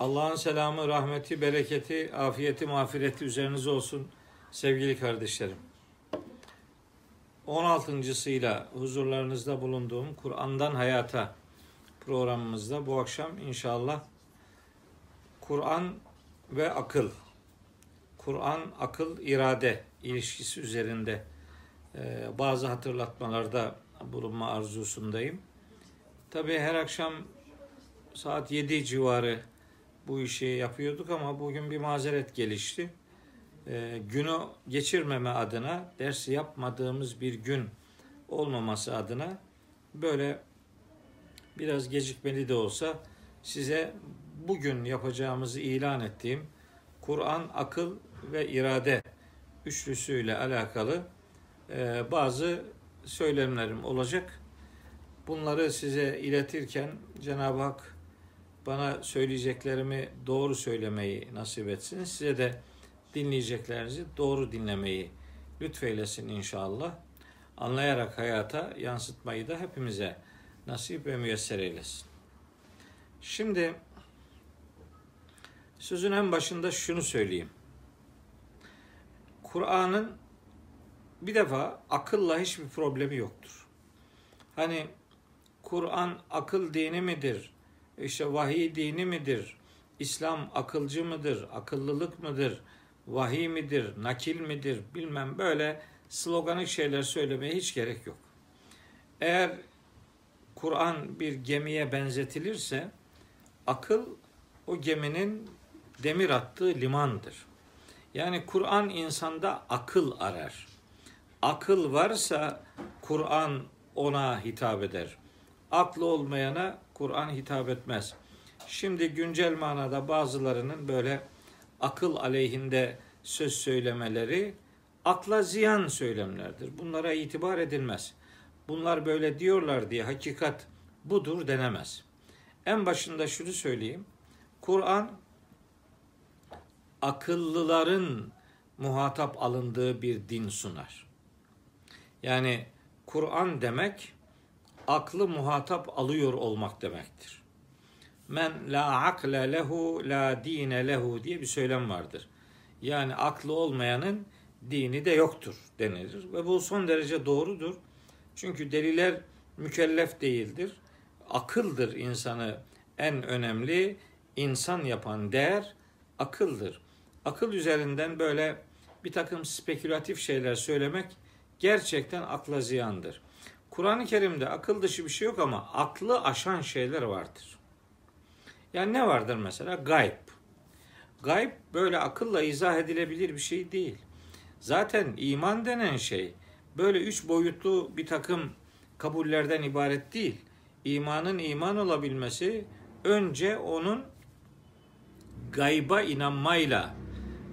Allah'ın selamı, rahmeti, bereketi, afiyeti, mağfireti üzerinize olsun sevgili kardeşlerim. 16.sıyla huzurlarınızda bulunduğum Kur'an'dan Hayata programımızda bu akşam inşallah Kur'an ve akıl, Kur'an, akıl, irade ilişkisi üzerinde e, bazı hatırlatmalarda bulunma arzusundayım. Tabii her akşam saat 7 civarı bu işi yapıyorduk ama bugün bir mazeret gelişti. Ee, günü geçirmeme adına, ders yapmadığımız bir gün olmaması adına böyle biraz gecikmeli de olsa size bugün yapacağımızı ilan ettiğim Kur'an, akıl ve irade üçlüsüyle alakalı e, bazı söylemlerim olacak. Bunları size iletirken Cenab-ı Hak bana söyleyeceklerimi doğru söylemeyi nasip etsin. Size de dinleyeceklerinizi doğru dinlemeyi lütfeylesin inşallah. Anlayarak hayata yansıtmayı da hepimize nasip ve müyesser eylesin. Şimdi sözün en başında şunu söyleyeyim. Kur'an'ın bir defa akılla hiçbir problemi yoktur. Hani Kur'an akıl dini midir? İşte vahiy dini midir? İslam akılcı mıdır? Akıllılık mıdır? Vahiy midir? Nakil midir? Bilmem böyle sloganik şeyler söylemeye hiç gerek yok. Eğer Kur'an bir gemiye benzetilirse akıl o geminin demir attığı limandır. Yani Kur'an insanda akıl arar. Akıl varsa Kur'an ona hitap eder. Aklı olmayana Kur'an hitap etmez. Şimdi güncel manada bazılarının böyle akıl aleyhinde söz söylemeleri akla ziyan söylemlerdir. Bunlara itibar edilmez. Bunlar böyle diyorlar diye hakikat budur denemez. En başında şunu söyleyeyim. Kur'an akıllıların muhatap alındığı bir din sunar. Yani Kur'an demek aklı muhatap alıyor olmak demektir. Men la akle lehu la dine lehu diye bir söylem vardır. Yani aklı olmayanın dini de yoktur denilir. Ve bu son derece doğrudur. Çünkü deliler mükellef değildir. Akıldır insanı en önemli insan yapan değer akıldır. Akıl üzerinden böyle bir takım spekülatif şeyler söylemek gerçekten akla ziyandır. Kur'an-ı Kerim'de akıl dışı bir şey yok ama aklı aşan şeyler vardır. Yani ne vardır mesela? Gayb. Gayb böyle akılla izah edilebilir bir şey değil. Zaten iman denen şey böyle üç boyutlu bir takım kabullerden ibaret değil. İmanın iman olabilmesi önce onun gayba inanmayla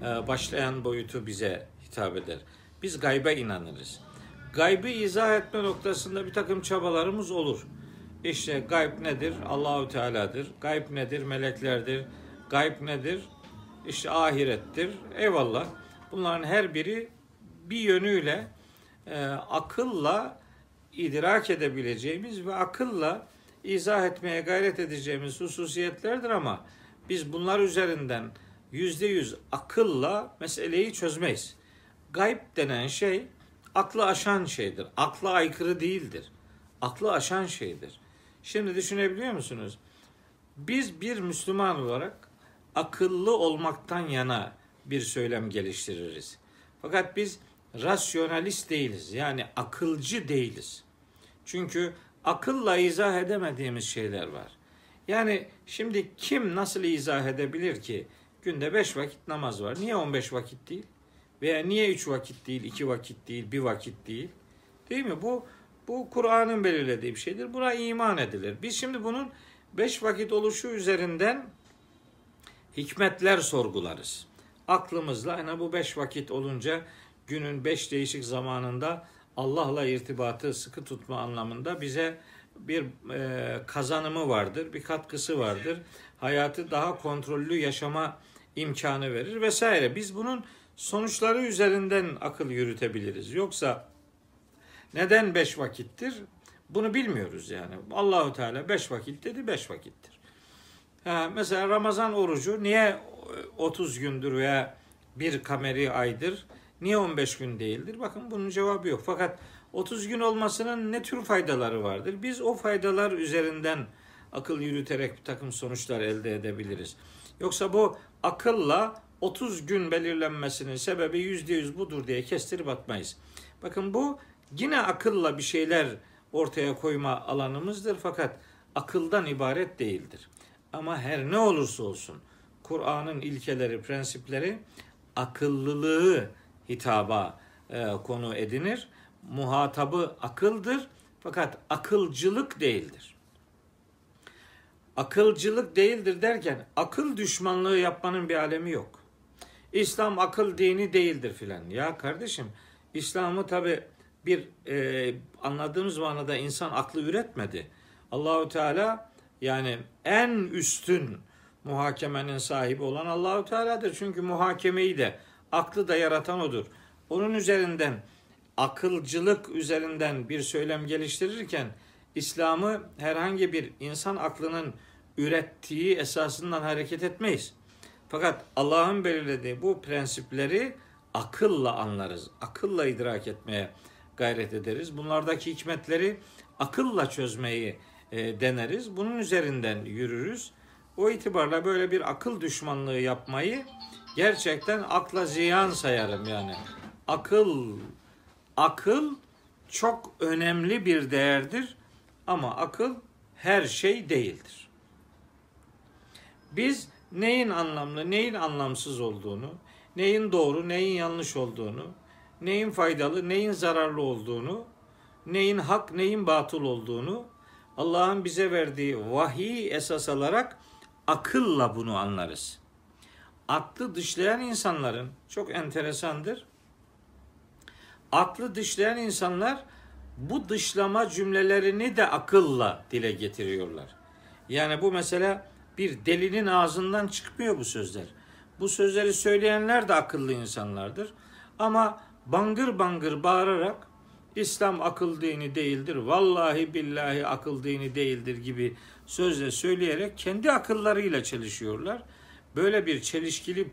e, başlayan boyutu bize hitap eder. Biz gayba inanırız gaybı izah etme noktasında bir takım çabalarımız olur. İşte gayb nedir? Allahu Teala'dır. Gayb nedir? Meleklerdir. Gayb nedir? İşte ahirettir. Eyvallah. Bunların her biri bir yönüyle e, akılla idrak edebileceğimiz ve akılla izah etmeye gayret edeceğimiz hususiyetlerdir ama biz bunlar üzerinden yüzde yüz akılla meseleyi çözmeyiz. Gayb denen şey aklı aşan şeydir. Akla aykırı değildir. Aklı aşan şeydir. Şimdi düşünebiliyor musunuz? Biz bir Müslüman olarak akıllı olmaktan yana bir söylem geliştiririz. Fakat biz rasyonalist değiliz. Yani akılcı değiliz. Çünkü akılla izah edemediğimiz şeyler var. Yani şimdi kim nasıl izah edebilir ki günde beş vakit namaz var. Niye on beş vakit değil? Veya niye üç vakit değil, iki vakit değil, bir vakit değil? Değil mi? Bu bu Kur'an'ın belirlediği bir şeydir. Buna iman edilir. Biz şimdi bunun beş vakit oluşu üzerinden hikmetler sorgularız. Aklımızla yani bu beş vakit olunca günün beş değişik zamanında Allah'la irtibatı sıkı tutma anlamında bize bir e, kazanımı vardır, bir katkısı vardır. Hayatı daha kontrollü yaşama imkanı verir vesaire. Biz bunun sonuçları üzerinden akıl yürütebiliriz. Yoksa neden beş vakittir? Bunu bilmiyoruz yani. Allahu Teala beş vakit dedi, beş vakittir. Ha, mesela Ramazan orucu niye 30 gündür veya bir kameri aydır? Niye 15 gün değildir? Bakın bunun cevabı yok. Fakat 30 gün olmasının ne tür faydaları vardır? Biz o faydalar üzerinden akıl yürüterek bir takım sonuçlar elde edebiliriz. Yoksa bu akılla 30 gün belirlenmesinin sebebi %100 budur diye kestirip atmayız. Bakın bu yine akılla bir şeyler ortaya koyma alanımızdır fakat akıldan ibaret değildir. Ama her ne olursa olsun Kur'an'ın ilkeleri, prensipleri akıllılığı hitaba e, konu edinir. Muhatabı akıldır fakat akılcılık değildir. Akılcılık değildir derken akıl düşmanlığı yapmanın bir alemi yok. İslam akıl dini değildir filan. Ya kardeşim İslam'ı tabi bir e, anladığımız manada insan aklı üretmedi. Allahu Teala yani en üstün muhakemenin sahibi olan Allahu Teala'dır. Çünkü muhakemeyi de aklı da yaratan odur. Onun üzerinden akılcılık üzerinden bir söylem geliştirirken İslam'ı herhangi bir insan aklının ürettiği esasından hareket etmeyiz. Fakat Allah'ın belirlediği bu prensipleri akılla anlarız. Akılla idrak etmeye gayret ederiz. Bunlardaki hikmetleri akılla çözmeyi e, deneriz. Bunun üzerinden yürürüz. O itibarla böyle bir akıl düşmanlığı yapmayı gerçekten akla ziyan sayarım yani. Akıl akıl çok önemli bir değerdir ama akıl her şey değildir. Biz neyin anlamlı, neyin anlamsız olduğunu, neyin doğru, neyin yanlış olduğunu, neyin faydalı, neyin zararlı olduğunu, neyin hak, neyin batıl olduğunu Allah'ın bize verdiği vahiy esas alarak akılla bunu anlarız. Aklı dışlayan insanların çok enteresandır. Aklı dışlayan insanlar bu dışlama cümlelerini de akılla dile getiriyorlar. Yani bu mesela bir delinin ağzından çıkmıyor bu sözler. Bu sözleri söyleyenler de akıllı insanlardır. Ama bangır bangır bağırarak İslam akıl dini değildir, vallahi billahi akıl dini değildir gibi sözle söyleyerek kendi akıllarıyla çelişiyorlar. Böyle bir çelişkili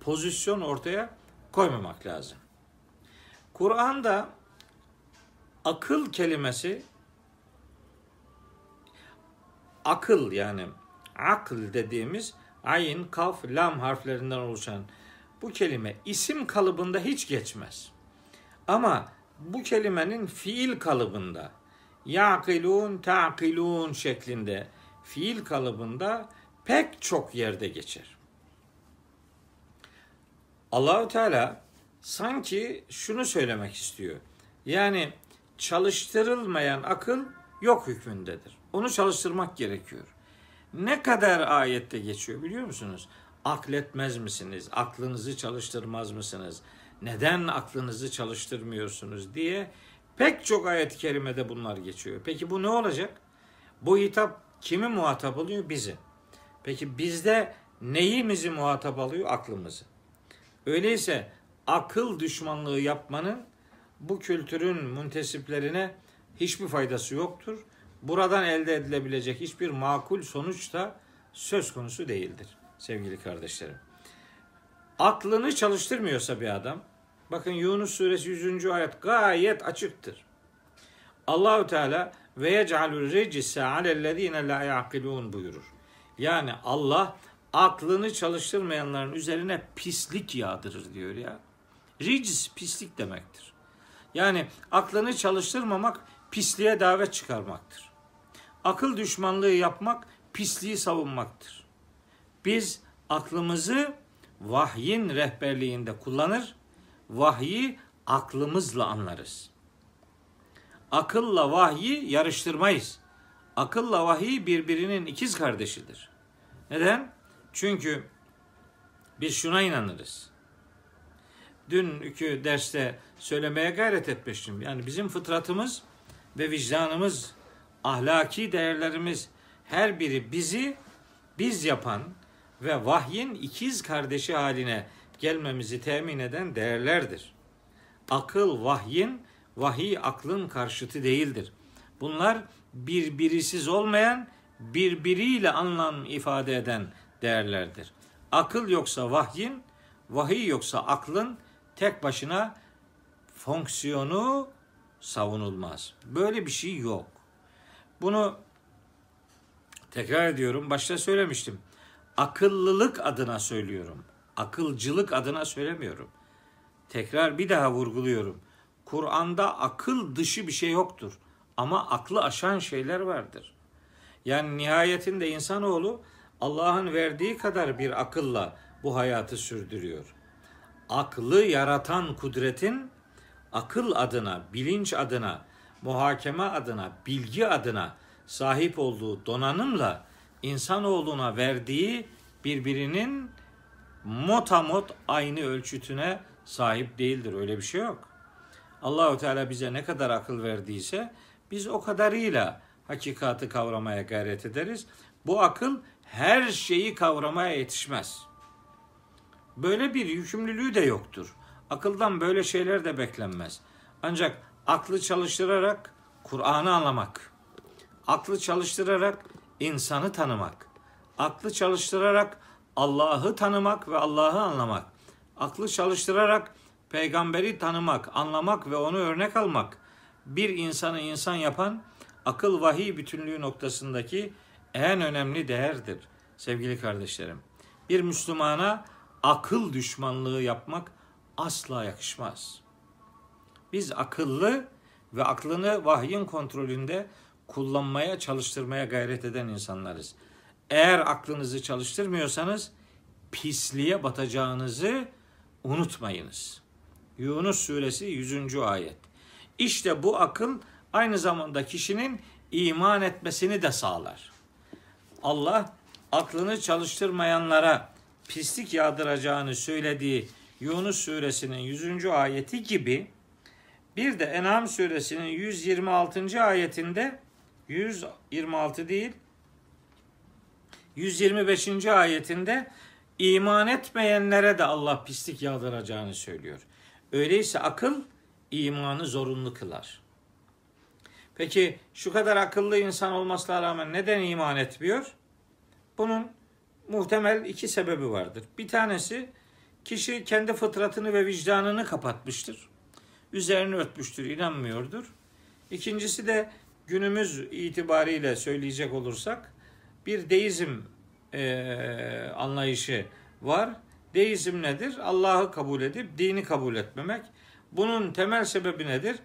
pozisyon ortaya koymamak lazım. Kur'an'da akıl kelimesi akıl yani akıl dediğimiz ayin, kaf, lam harflerinden oluşan bu kelime isim kalıbında hiç geçmez. Ama bu kelimenin fiil kalıbında yaqilun, taqilun şeklinde fiil kalıbında pek çok yerde geçer. Allahü Teala sanki şunu söylemek istiyor. Yani çalıştırılmayan akıl yok hükmündedir. Onu çalıştırmak gerekiyor. Ne kadar ayette geçiyor biliyor musunuz? Akletmez misiniz? Aklınızı çalıştırmaz mısınız? Neden aklınızı çalıştırmıyorsunuz diye pek çok ayet-i kerimede bunlar geçiyor. Peki bu ne olacak? Bu hitap kimi muhatap oluyor? Bizi. Peki bizde neyimizi muhatap alıyor? Aklımızı. Öyleyse akıl düşmanlığı yapmanın bu kültürün müntesiplerine hiçbir faydası yoktur. Buradan elde edilebilecek hiçbir makul sonuç da söz konusu değildir sevgili kardeşlerim. Aklını çalıştırmıyorsa bir adam, bakın Yunus suresi 100. ayet gayet açıktır. Allahü Teala ve yec'alul recise alellezine la yaqilun buyurur. Yani Allah aklını çalıştırmayanların üzerine pislik yağdırır diyor ya. Ricis pislik demektir. Yani aklını çalıştırmamak pisliğe davet çıkarmaktır. Akıl düşmanlığı yapmak pisliği savunmaktır. Biz aklımızı vahyin rehberliğinde kullanır, vahyi aklımızla anlarız. Akılla vahyi yarıştırmayız. Akılla vahiy birbirinin ikiz kardeşidir. Neden? Çünkü biz şuna inanırız. Dünkü derste söylemeye gayret etmiştim. Yani bizim fıtratımız ve vicdanımız, ahlaki değerlerimiz her biri bizi biz yapan ve vahyin ikiz kardeşi haline gelmemizi temin eden değerlerdir. Akıl vahyin, vahiy aklın karşıtı değildir. Bunlar birbirisiz olmayan birbiriyle anlam ifade eden değerlerdir. Akıl yoksa vahyin, vahiy yoksa aklın tek başına fonksiyonu savunulmaz. Böyle bir şey yok. Bunu tekrar ediyorum, başta söylemiştim. Akıllılık adına söylüyorum. Akılcılık adına söylemiyorum. Tekrar bir daha vurguluyorum. Kur'an'da akıl dışı bir şey yoktur. Ama aklı aşan şeyler vardır. Yani nihayetinde insanoğlu Allah'ın verdiği kadar bir akılla bu hayatı sürdürüyor. Aklı yaratan kudretin akıl adına, bilinç adına, muhakeme adına, bilgi adına sahip olduğu donanımla insanoğluna verdiği birbirinin motamot aynı ölçütüne sahip değildir. Öyle bir şey yok. Allahu Teala bize ne kadar akıl verdiyse biz o kadarıyla hakikati kavramaya gayret ederiz. Bu akıl her şeyi kavramaya yetişmez. Böyle bir yükümlülüğü de yoktur. Akıldan böyle şeyler de beklenmez. Ancak aklı çalıştırarak Kur'an'ı anlamak, aklı çalıştırarak insanı tanımak, aklı çalıştırarak Allah'ı tanımak ve Allah'ı anlamak, aklı çalıştırarak peygamberi tanımak, anlamak ve onu örnek almak bir insanı insan yapan akıl vahiy bütünlüğü noktasındaki en önemli değerdir sevgili kardeşlerim. Bir Müslümana akıl düşmanlığı yapmak asla yakışmaz. Biz akıllı ve aklını vahyin kontrolünde kullanmaya, çalıştırmaya gayret eden insanlarız. Eğer aklınızı çalıştırmıyorsanız pisliğe batacağınızı unutmayınız. Yunus suresi 100. ayet. İşte bu akıl aynı zamanda kişinin iman etmesini de sağlar. Allah aklını çalıştırmayanlara pislik yağdıracağını söylediği Yunus suresinin 100. ayeti gibi bir de En'am suresinin 126. ayetinde 126 değil 125. ayetinde iman etmeyenlere de Allah pislik yağdıracağını söylüyor. Öyleyse akıl imanı zorunlu kılar. Peki şu kadar akıllı insan olmasına rağmen neden iman etmiyor? Bunun muhtemel iki sebebi vardır. Bir tanesi kişi kendi fıtratını ve vicdanını kapatmıştır. Üzerini örtmüştür, inanmıyordur. İkincisi de günümüz itibariyle söyleyecek olursak bir deizm e, anlayışı var. Deizm nedir? Allah'ı kabul edip dini kabul etmemek. Bunun temel sebebi nedir?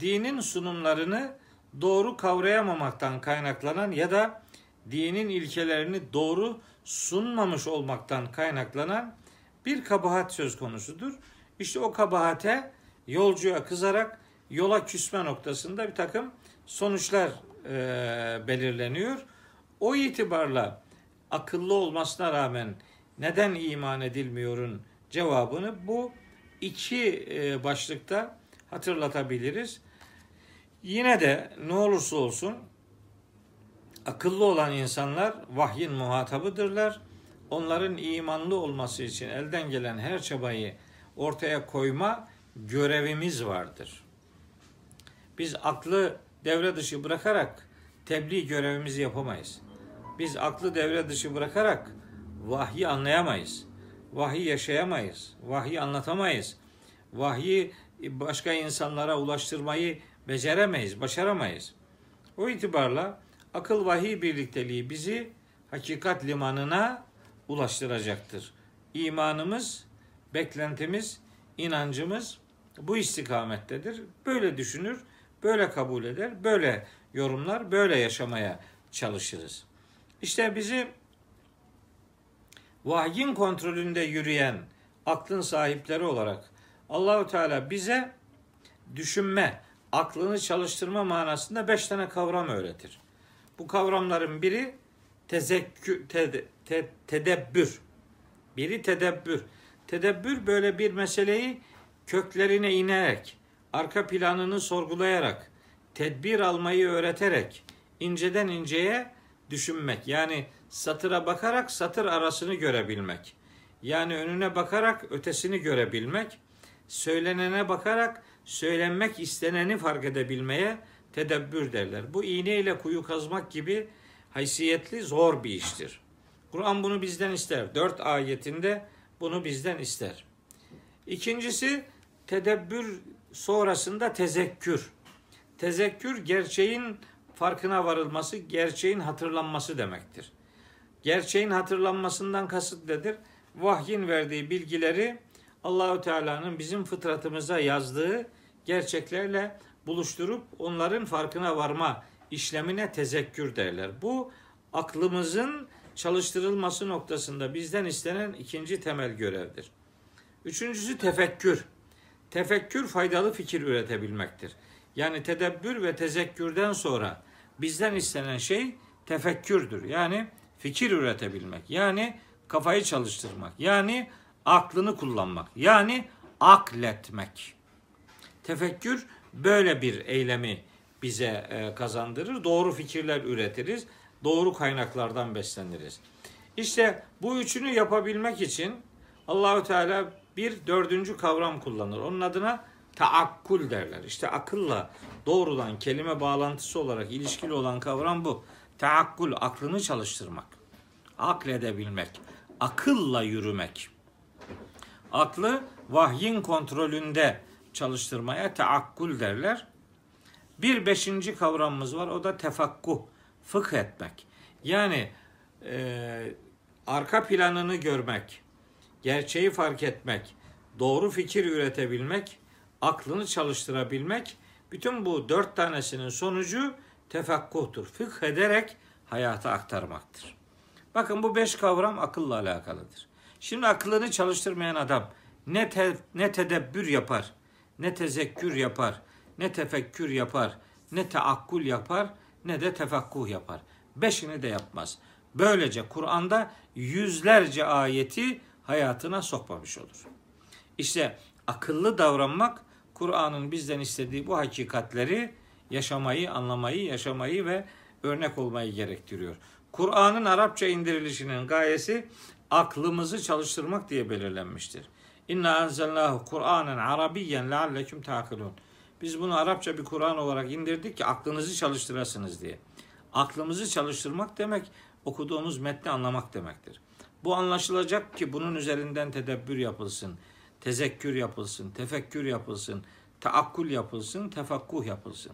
Dinin sunumlarını doğru kavrayamamaktan kaynaklanan ya da dinin ilkelerini doğru sunmamış olmaktan kaynaklanan bir kabahat söz konusudur. İşte o kabahate yolcuya kızarak yola küsme noktasında bir takım sonuçlar e, belirleniyor. O itibarla akıllı olmasına rağmen neden iman edilmiyorun cevabını bu iki e, başlıkta hatırlatabiliriz. Yine de ne olursa olsun akıllı olan insanlar vahyin muhatabıdırlar. Onların imanlı olması için elden gelen her çabayı ortaya koyma görevimiz vardır. Biz aklı devre dışı bırakarak tebliğ görevimizi yapamayız. Biz aklı devre dışı bırakarak vahyi anlayamayız. Vahyi yaşayamayız. Vahyi anlatamayız. Vahyi başka insanlara ulaştırmayı beceremeyiz, başaramayız. O itibarla akıl vahiy birlikteliği bizi hakikat limanına ulaştıracaktır. İmanımız, beklentimiz, inancımız bu istikamettedir. Böyle düşünür, böyle kabul eder, böyle yorumlar, böyle yaşamaya çalışırız. İşte bizi vahyin kontrolünde yürüyen aklın sahipleri olarak Allahu Teala bize düşünme, aklını çalıştırma manasında beş tane kavram öğretir. Bu kavramların biri tezekkür, te, te, tedebbür. Biri tedebbür. Tedebbür böyle bir meseleyi köklerine inerek, arka planını sorgulayarak, tedbir almayı öğreterek, inceden inceye düşünmek. Yani satıra bakarak satır arasını görebilmek. Yani önüne bakarak ötesini görebilmek. Söylenene bakarak söylenmek isteneni fark edebilmeye tedebbür derler. Bu iğne ile kuyu kazmak gibi haysiyetli, zor bir iştir. Kur'an bunu bizden ister. Dört ayetinde bunu bizden ister. İkincisi tedebbür sonrasında tezekkür. Tezekkür gerçeğin farkına varılması, gerçeğin hatırlanması demektir. Gerçeğin hatırlanmasından kasıt nedir? Vahyin verdiği bilgileri Allahü Teala'nın bizim fıtratımıza yazdığı gerçeklerle buluşturup onların farkına varma işlemine tezekkür derler. Bu aklımızın çalıştırılması noktasında bizden istenen ikinci temel görevdir. Üçüncüsü tefekkür. Tefekkür faydalı fikir üretebilmektir. Yani tedebbür ve tezekkürden sonra bizden istenen şey tefekkürdür. Yani fikir üretebilmek. Yani kafayı çalıştırmak. Yani aklını kullanmak. Yani akletmek. Tefekkür böyle bir eylemi bize e, kazandırır. Doğru fikirler üretiriz. Doğru kaynaklardan besleniriz. İşte bu üçünü yapabilmek için Allahü Teala bir dördüncü kavram kullanır. Onun adına taakkul derler. İşte akılla doğrudan kelime bağlantısı olarak ilişkili olan kavram bu. Taakkul, aklını çalıştırmak. Akledebilmek, akılla yürümek. Aklı vahyin kontrolünde çalıştırmaya taakkul derler. Bir beşinci kavramımız var. O da tefakkuh, fıkh etmek. Yani e, arka planını görmek, gerçeği fark etmek, doğru fikir üretebilmek, aklını çalıştırabilmek, bütün bu dört tanesinin sonucu tefakkuhtur. Fıkh ederek hayata aktarmaktır. Bakın bu beş kavram akılla alakalıdır. Şimdi akıllını çalıştırmayan adam ne, te, ne tedebbür yapar, ne tezekkür yapar, ne tefekkür yapar, ne teakkul yapar, ne de tefakkuh yapar. Beşini de yapmaz. Böylece Kur'an'da yüzlerce ayeti hayatına sokmamış olur. İşte akıllı davranmak Kur'an'ın bizden istediği bu hakikatleri yaşamayı, anlamayı, yaşamayı ve örnek olmayı gerektiriyor. Kur'an'ın Arapça indirilişinin gayesi aklımızı çalıştırmak diye belirlenmiştir. İnna enzelnahu Kur'anen Arabiyyen lealleküm takilun. Biz bunu Arapça bir Kur'an olarak indirdik ki aklınızı çalıştırasınız diye. Aklımızı çalıştırmak demek okuduğumuz metni anlamak demektir. Bu anlaşılacak ki bunun üzerinden tedebbür yapılsın, tezekkür yapılsın, tefekkür yapılsın, taakkul yapılsın, tefakkuh yapılsın.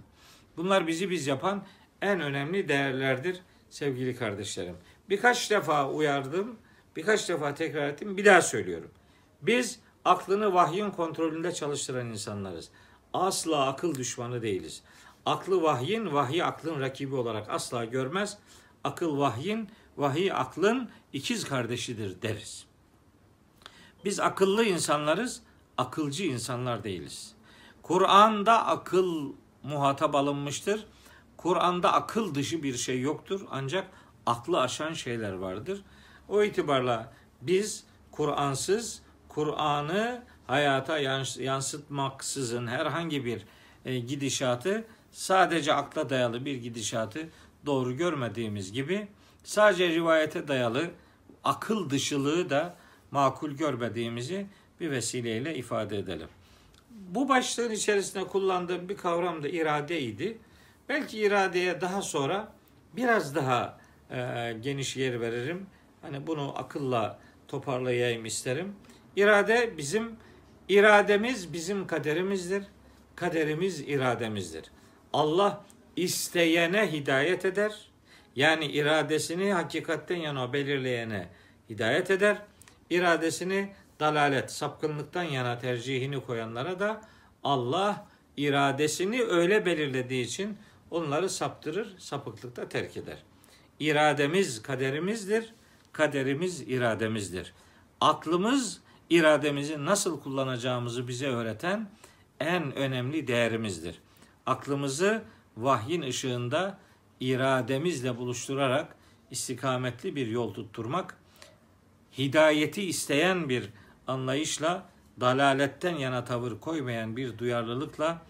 Bunlar bizi biz yapan en önemli değerlerdir sevgili kardeşlerim. Birkaç defa uyardım, birkaç defa tekrar ettim, bir daha söylüyorum. Biz aklını vahyin kontrolünde çalıştıran insanlarız. Asla akıl düşmanı değiliz. Aklı vahyin, vahyi aklın rakibi olarak asla görmez. Akıl vahyin, vahiy aklın ikiz kardeşidir deriz. Biz akıllı insanlarız, akılcı insanlar değiliz. Kur'an'da akıl muhatap alınmıştır. Kur'an'da akıl dışı bir şey yoktur ancak aklı aşan şeyler vardır. O itibarla biz Kur'ansız, Kur'an'ı hayata yansıtmaksızın herhangi bir e, gidişatı sadece akla dayalı bir gidişatı doğru görmediğimiz gibi sadece rivayete dayalı akıl dışılığı da makul görmediğimizi bir vesileyle ifade edelim. Bu başlığın içerisinde kullandığım bir kavram da iradeydi. Belki iradeye daha sonra biraz daha e, geniş yer veririm. Hani bunu akılla toparlayayım isterim. İrade bizim irademiz bizim kaderimizdir. Kaderimiz irademizdir. Allah isteyene hidayet eder. Yani iradesini hakikatten yana belirleyene hidayet eder. İradesini dalalet, sapkınlıktan yana tercihini koyanlara da Allah iradesini öyle belirlediği için onları saptırır, sapıklıkta terk eder. İrademiz kaderimizdir, kaderimiz irademizdir. Aklımız irademizi nasıl kullanacağımızı bize öğreten en önemli değerimizdir. Aklımızı vahyin ışığında irademizle buluşturarak istikametli bir yol tutturmak, hidayeti isteyen bir anlayışla, dalaletten yana tavır koymayan bir duyarlılıkla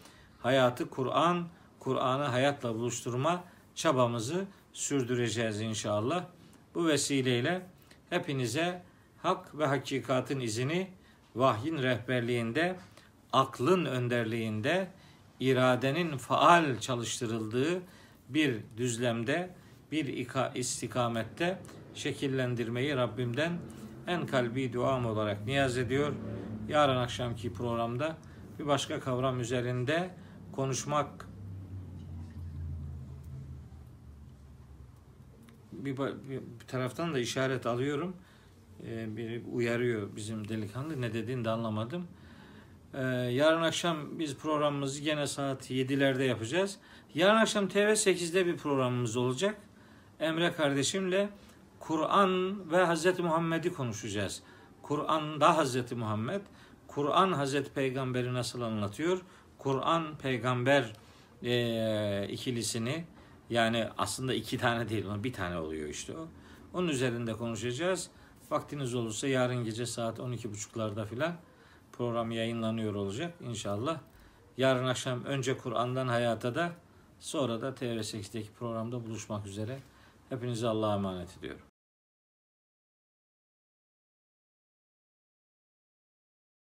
hayatı Kur'an, Kur'an'ı hayatla buluşturma çabamızı sürdüreceğiz inşallah. Bu vesileyle hepinize hak ve hakikatin izini vahyin rehberliğinde, aklın önderliğinde, iradenin faal çalıştırıldığı bir düzlemde bir ika- istikamette şekillendirmeyi Rabbimden en kalbi duam olarak niyaz ediyor. Yarın akşamki programda bir başka kavram üzerinde konuşmak bir, bir taraftan da işaret alıyorum. Ee, biri uyarıyor bizim delikanlı. Ne dediğini de anlamadım. Ee, yarın akşam biz programımızı gene saat 7'lerde yapacağız. Yarın akşam TV8'de bir programımız olacak. Emre kardeşimle Kur'an ve Hazreti Muhammed'i konuşacağız. Kur'an'da Hazreti Muhammed, Kur'an Hazreti Peygamber'i nasıl anlatıyor? Kur'an peygamber e, ikilisini yani aslında iki tane değil bir tane oluyor işte o. Onun üzerinde konuşacağız. Vaktiniz olursa yarın gece saat 12.30'larda filan program yayınlanıyor olacak inşallah. Yarın akşam önce Kur'an'dan hayata da sonra da TV8'deki programda buluşmak üzere. Hepinizi Allah'a emanet ediyorum.